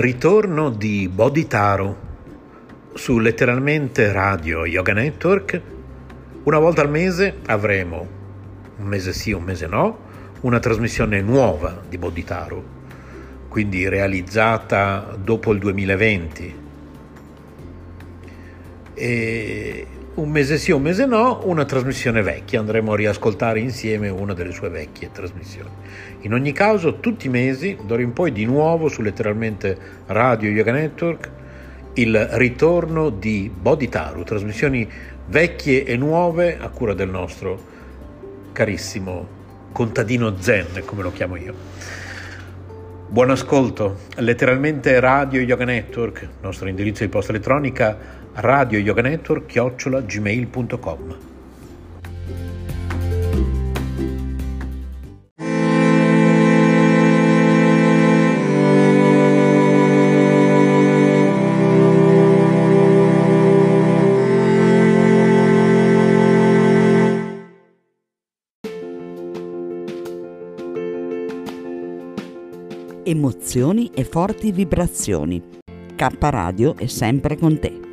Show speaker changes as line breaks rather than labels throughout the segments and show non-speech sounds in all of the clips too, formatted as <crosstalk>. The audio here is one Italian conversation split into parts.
ritorno di Bodhitaro su letteralmente Radio Yoga Network. Una volta al mese avremo, un mese sì, un mese no, una trasmissione nuova di Bodhitaro, quindi realizzata dopo il 2020. E un mese sì, un mese no, una trasmissione vecchia, andremo a riascoltare insieme una delle sue vecchie trasmissioni. In ogni caso, tutti i mesi, d'ora in poi di nuovo su letteralmente Radio Yoga Network, il ritorno di Bodhitaru, trasmissioni vecchie e nuove a cura del nostro carissimo contadino Zen, come lo chiamo io. Buon ascolto, letteralmente Radio Yoga Network, nostro indirizzo di posta elettronica radio yoga network chiocciola gmail.com
Emozioni e forti vibrazioni. K Radio è sempre con te.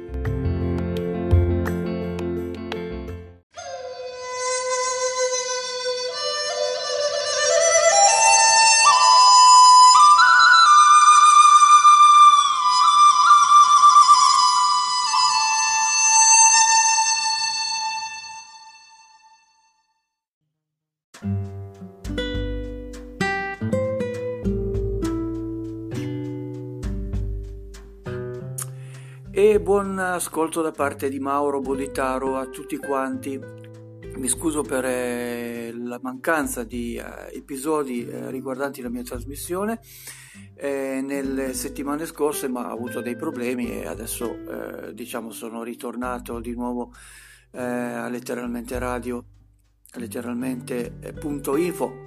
Buon ascolto da parte di Mauro Boditaro a tutti quanti. Mi scuso per eh, la mancanza di eh, episodi eh, riguardanti la mia trasmissione nelle settimane scorse, ma ho avuto dei problemi e adesso diciamo sono ritornato di nuovo a letteralmente radio, letteralmente.info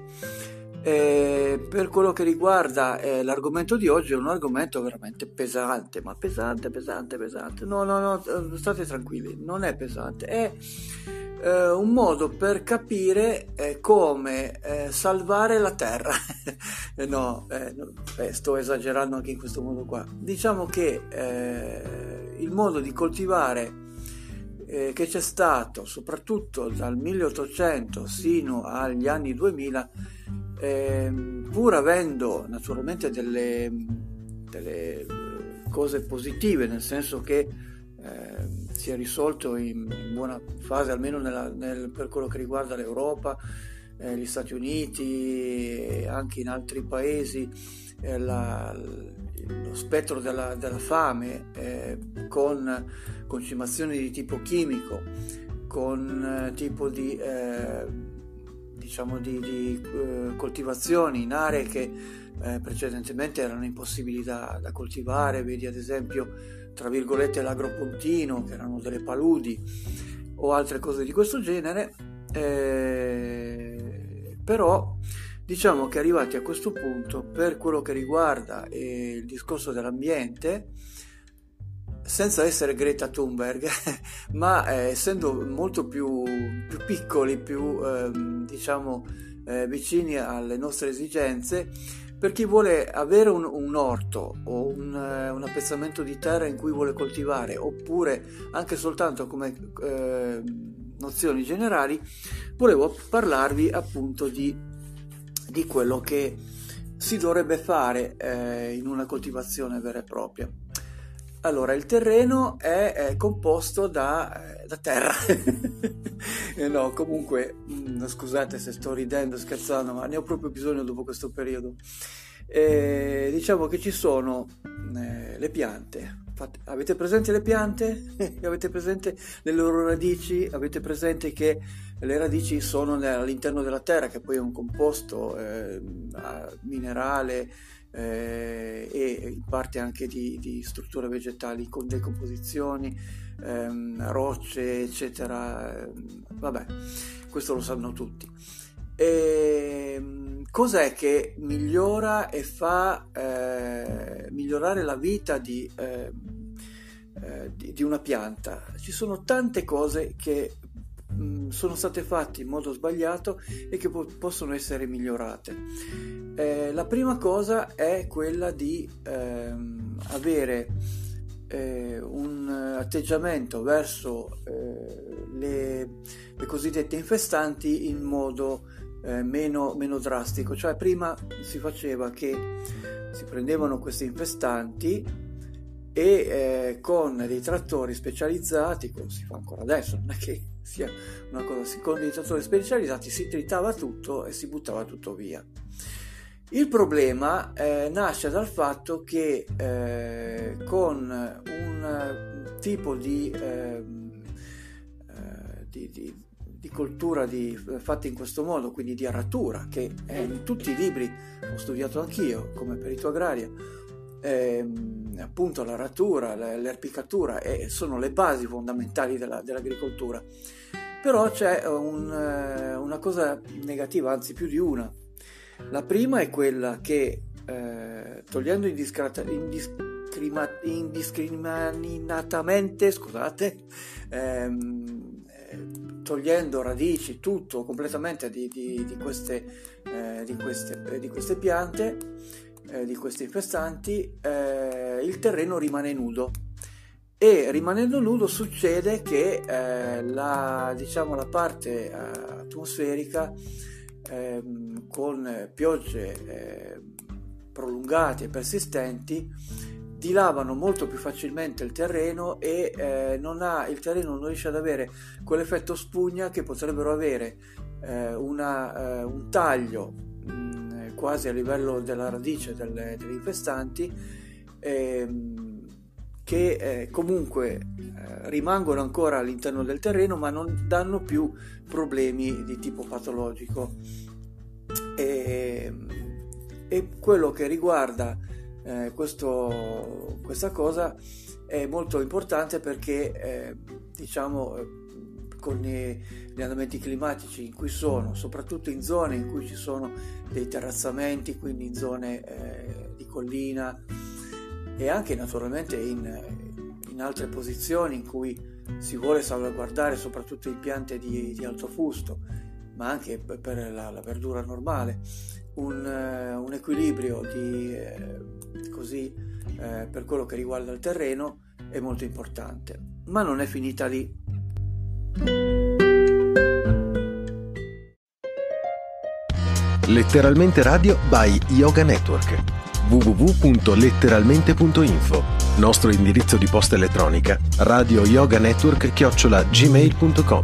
eh, per quello che riguarda eh, l'argomento di oggi, è un argomento veramente pesante, ma pesante, pesante, pesante. No, no, no, eh, state tranquilli, non è pesante, è eh, un modo per capire eh, come eh, salvare la terra. <laughs> no sto esagerando anche in questo modo qua. Diciamo che il modo di coltivare che c'è stato soprattutto dal 1800 sino agli anni 2000 eh, pur avendo naturalmente delle, delle, cose positive, nel senso che eh, si è risolto in, in, buona fase, almeno nella, nel, per quello che riguarda l'Europa, eh, gli Stati Uniti e anche in altri paesi, eh, la, lo spettro della, della fame eh, con concimazioni di tipo chimico, con eh, tipo di diciamo, di, di eh, coltivazioni in aree che eh, precedentemente erano impossibili da, da, coltivare, vedi ad esempio tra virgolette l'agropontino, che erano delle paludi o altre cose di questo genere, eh, però diciamo che arrivati a questo punto per quello che riguarda eh, il discorso dell'ambiente, senza essere Greta Thunberg, <laughs> ma eh, essendo molto più, più, piccoli, più ehm, diciamo eh, vicini alle nostre esigenze, per chi vuole avere un, un orto o un, uh, un, appezzamento di terra in cui vuole coltivare, oppure anche soltanto come eh, nozioni generali, volevo parlarvi appunto di, di quello che si dovrebbe fare eh, in una coltivazione vera e propria. Allora, il terreno è, è composto da, eh, da terra. <laughs> eh no, comunque, mh, mm, scusate se sto ridendo, scherzando, ma ne ho proprio bisogno dopo questo periodo. Eh, diciamo che ci sono eh, le piante. Fate, avete presente le piante? <laughs> avete presente le loro radici? Avete presente che le radici sono all'interno della terra, che poi è un composto minerale eh, e in parte anche di, di, strutture vegetali con decomposizioni, ehm, rocce, eccetera. Vabbè, questo lo sanno tutti. E, ehm, cos'è che migliora e fa eh, migliorare la vita di, eh, eh, di, di, una pianta? Ci sono tante cose che mm, sono state fatte in modo sbagliato e che po- possono essere migliorate. Eh, la prima cosa è quella di ehm, avere eh, un atteggiamento verso eh, le, le, cosiddette infestanti in modo eh, meno, meno, drastico. Cioè prima si faceva che si prendevano questi infestanti e eh, con dei trattori specializzati, come si fa ancora adesso, non è che sia una cosa, con dei trattori specializzati si tritava tutto e si buttava tutto via. Il problema eh, nasce dal fatto che eh, con un tipo di, ehm, eh, di, di, di coltura fatta in questo modo, quindi di aratura, che in tutti i libri ho studiato anch'io come perito agraria, ehm, appunto l'aratura, l'erpicatura e sono le basi fondamentali della, dell'agricoltura. Però c'è un, eh, una cosa negativa, anzi più di una, la prima è quella che eh, togliendo indiscriminatamente, scusate, ehm, eh, togliendo radici, tutto completamente di, di, di, queste, eh, di queste, di queste piante, eh, di questi infestanti, eh, il terreno rimane nudo. E rimanendo nudo succede che eh, la, diciamo, la parte atmosferica ehm, con piogge eh, prolungate e persistenti dilavano molto più facilmente il terreno e eh, non ha, il terreno non riesce ad avere quell'effetto spugna che potrebbero avere eh, una, eh, un taglio mh, mm, quasi a livello della radice delle, degli infestanti ehm, che eh, comunque eh, rimangono ancora all'interno del terreno ma non danno più problemi di tipo patologico. E, e quello che riguarda eh, questo, questa cosa è molto importante perché eh, diciamo con gli andamenti climatici in cui sono, soprattutto in zone in cui ci sono dei terrazzamenti, quindi in zone eh, di collina, e anche naturalmente in, in altre posizioni in cui si vuole salvaguardare soprattutto i piante di, di alto fusto, ma anche per la, la verdura normale, un, uh, un equilibrio di, eh, così, eh, per quello che riguarda il terreno è molto importante. Ma non è finita lì.
Letteralmente Radio by Yoga Network www.letteralmente.info, nostro indirizzo di posta elettronica, radio yoga network chiocciola gmail.com.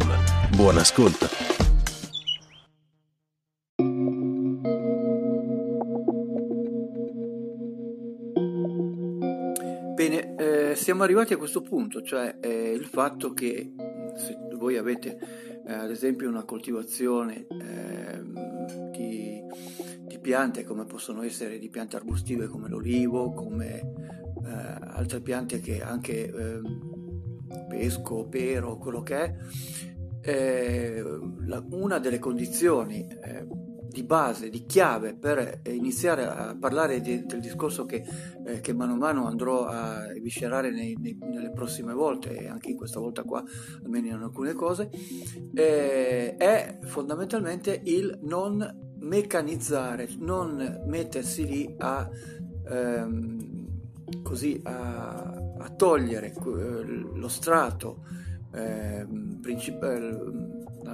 Buon ascolto.
Bene, eh, siamo arrivati a questo punto, cioè eh, il fatto che se voi avete eh, ad esempio una coltivazione ehm, di piante come possono essere di piante arbustive come l'olivo, come eh, altre piante che anche eh, pesco, pero, quello che è, eh, la, una delle condizioni eh, di base, di chiave per iniziare a parlare di, del discorso che, eh, che, mano a mano andrò a eviscerare nei, nei, nelle prossime volte e anche in questa volta qua, almeno in alcune cose, eh, è fondamentalmente il non meccanizzare, non mettersi lì a, ehm, così a, a togliere eh, lo strato ehm, principale la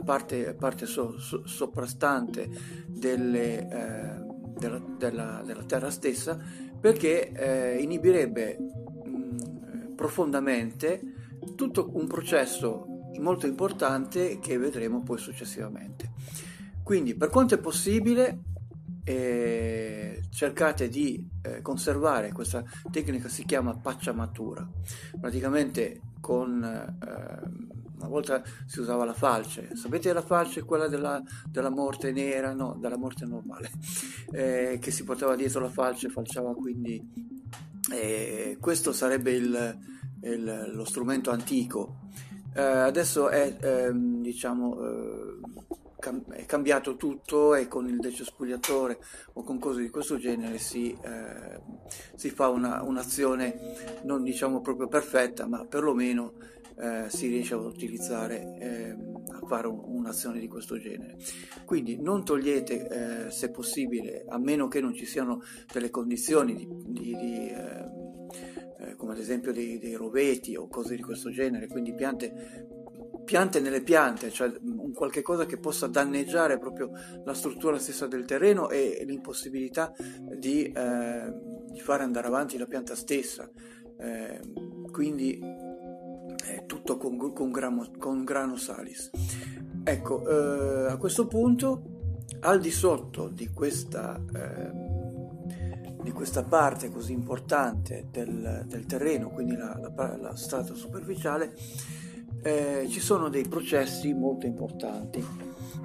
parte, parte so, so, soprastante delle, eh, della, della, della, terra stessa perché eh, inibirebbe mh, profondamente tutto un processo molto importante che vedremo poi successivamente. Quindi per quanto è possibile eh, cercate di eh, conservare questa tecnica si chiama pacciamatura praticamente con eh, una volta si usava la falce, sapete la falce, quella della, della morte nera, no, della morte normale, <laughs> eh, che si portava dietro la falce, falciava quindi, eh, questo sarebbe il, il, lo strumento antico. Eh, adesso è, ehm, diciamo, eh, è cambiato tutto e con il decespugliatore o con cose di questo genere si, eh, si fa una, un'azione non diciamo proprio perfetta ma perlomeno eh, si riesce a utilizzare eh, a fare un, un'azione di questo genere quindi non togliete eh, se possibile a meno che non ci siano delle condizioni di, di, di eh, eh, come ad esempio dei, dei roveti o cose di questo genere quindi piante piante nelle piante, cioè un qualche cosa che possa danneggiare proprio la struttura stessa del terreno e l'impossibilità di, eh, di fare andare avanti la pianta stessa. Eh, quindi è tutto con, con, grano, con grano salis. Ecco, eh, a questo punto, al di sotto di questa, eh, di questa parte così importante del, del terreno, quindi la, la, la strato superficiale, eh, ci sono dei processi molto importanti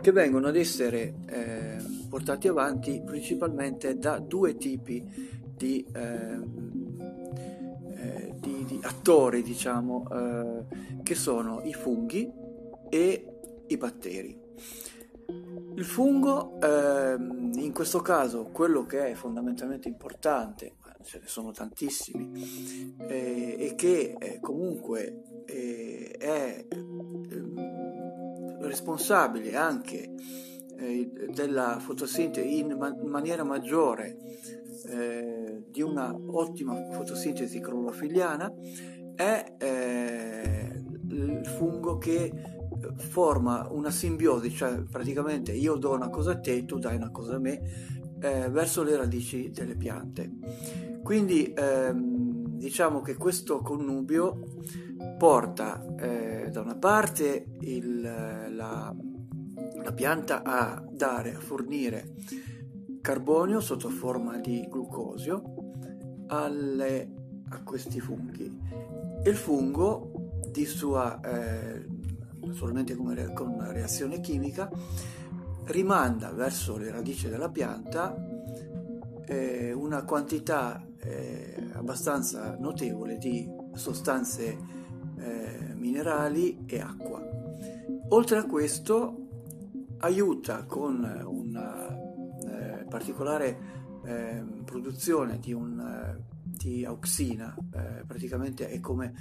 che vengono ad essere eh, portati avanti principalmente da due tipi di, ehm, eh, attori, diciamo, eh, che sono i funghi e i batteri. Il fungo, ehm, in questo caso, quello che è fondamentalmente importante, ce ne sono tantissimi, eh, e che eh, comunque eh, è ehm, responsabile anche eh, della fotosintesi in ma- maniera maggiore eh, di una ottima fotosintesi clorofiliana è eh, il fungo che forma una simbiosi, cioè praticamente io do una cosa a te, tu dai una cosa a me, eh, verso le radici delle piante. Quindi ehm, diciamo che questo connubio porta eh, da una parte il, la, la pianta a dare, a fornire carbonio sotto forma di glucosio alle, a questi funghi il fungo di sua eh, naturalmente come, con reazione chimica rimanda verso le radici della pianta eh, una quantità eh, abbastanza notevole di sostanze eh, minerali e acqua. Oltre a questo aiuta con una eh, particolare ehm, produzione di, un, di auxina, eh, praticamente è come,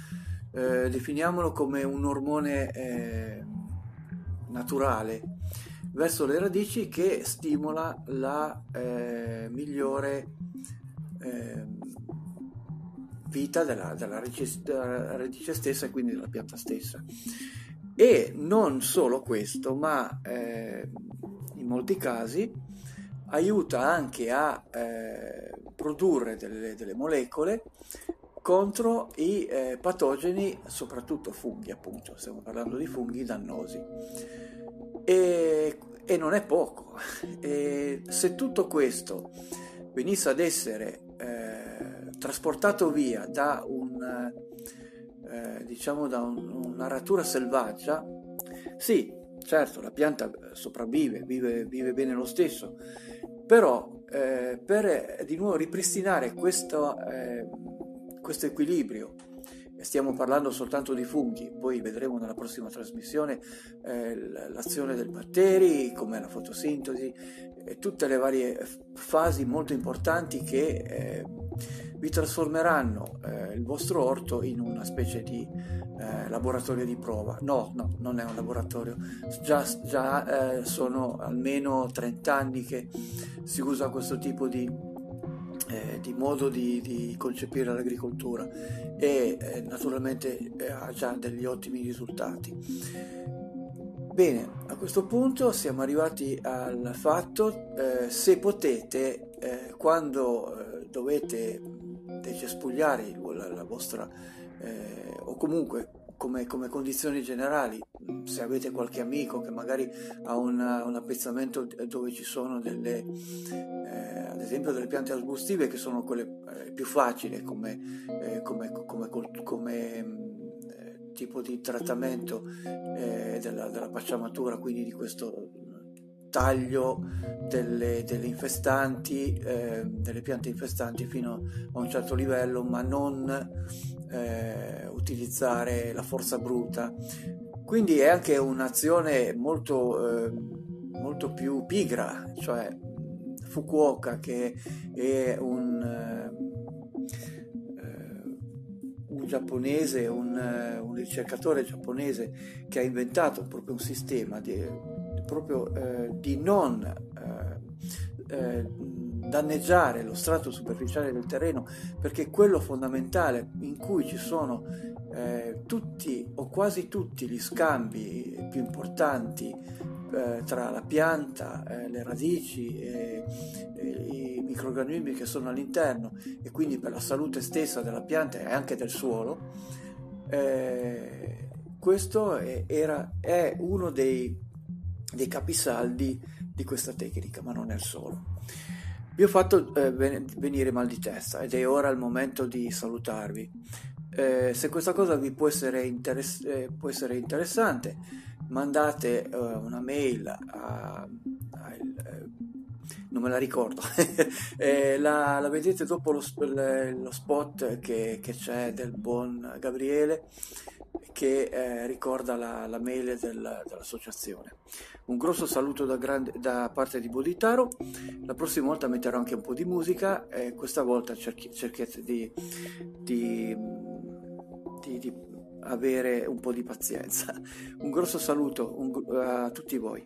eh, definiamolo come un ormone naturale verso le radici che stimola la eh, migliore eh, vita della, della, radice, della, radice, stessa e quindi della pianta stessa. E non solo questo, ma eh, in molti casi aiuta anche a eh, produrre delle, delle, molecole contro i eh, patogeni, soprattutto funghi, appunto, stiamo parlando di funghi dannosi. E, e non è poco. E se tutto questo venisse ad essere eh, trasportato via da, un, eh, diciamo da un, un'aratura selvaggia, sì, certo, la pianta sopravvive, vive, vive bene lo stesso, però eh, per di nuovo ripristinare questo, eh, questo equilibrio stiamo parlando soltanto di funghi, poi vedremo nella prossima trasmissione eh, l'azione dei batteri, come la fotosintesi, tutte le varie fasi molto importanti che eh, vi trasformeranno eh, il vostro orto in una specie di eh, laboratorio di prova. No, no, non è un laboratorio. Già, già eh, sono almeno 30 anni che si usa questo tipo di, eh, di modo di, di, concepire l'agricoltura e eh, naturalmente eh, ha già degli ottimi risultati. Bene, a questo punto siamo arrivati al fatto, eh, se potete, eh, quando eh, dovete decespugliare la, la vostra, eh, o comunque come, come, condizioni generali, se avete qualche amico che magari ha una, un appezzamento dove ci sono delle, eh, ad esempio delle piante arbustive che sono quelle eh, più facili come, come, come tipo di trattamento eh, della, della pacciamatura, quindi di questo taglio delle, delle infestanti, eh, delle piante infestanti fino a un certo livello, ma non eh, utilizzare la forza bruta. Quindi è anche un'azione molto, eh, molto più pigra, cioè Fukuoka che è un eh, giapponese, un, un, ricercatore giapponese che ha inventato proprio un sistema di, proprio, eh, di non eh, eh, danneggiare lo strato superficiale del terreno perché quello fondamentale in cui ci sono eh, tutti o quasi tutti gli scambi più importanti eh, tra la pianta, le radici e, i microrganismi che sono all'interno e quindi per la salute stessa della pianta e anche del suolo, eh, questo è, era, è uno dei, dei, capisaldi di questa tecnica, ma non è il solo. Vi ho fatto eh, venire mal di testa ed è ora il momento di salutarvi. Eh, se questa cosa vi può essere, interess- eh, può essere interessante, mandate uh, una mail a, a, a eh, non me la ricordo <laughs> eh, la, la, vedete dopo lo, lo spot che, che, c'è del buon Gabriele che eh, ricorda la, la mail del, dell'associazione un grosso saluto da, grande, da, parte di Boditaro la prossima volta metterò anche un po' di musica e questa volta cerchi, cerchiate di, di, di, di avere un po' di pazienza. <laughs> Un grosso saluto a tutti voi.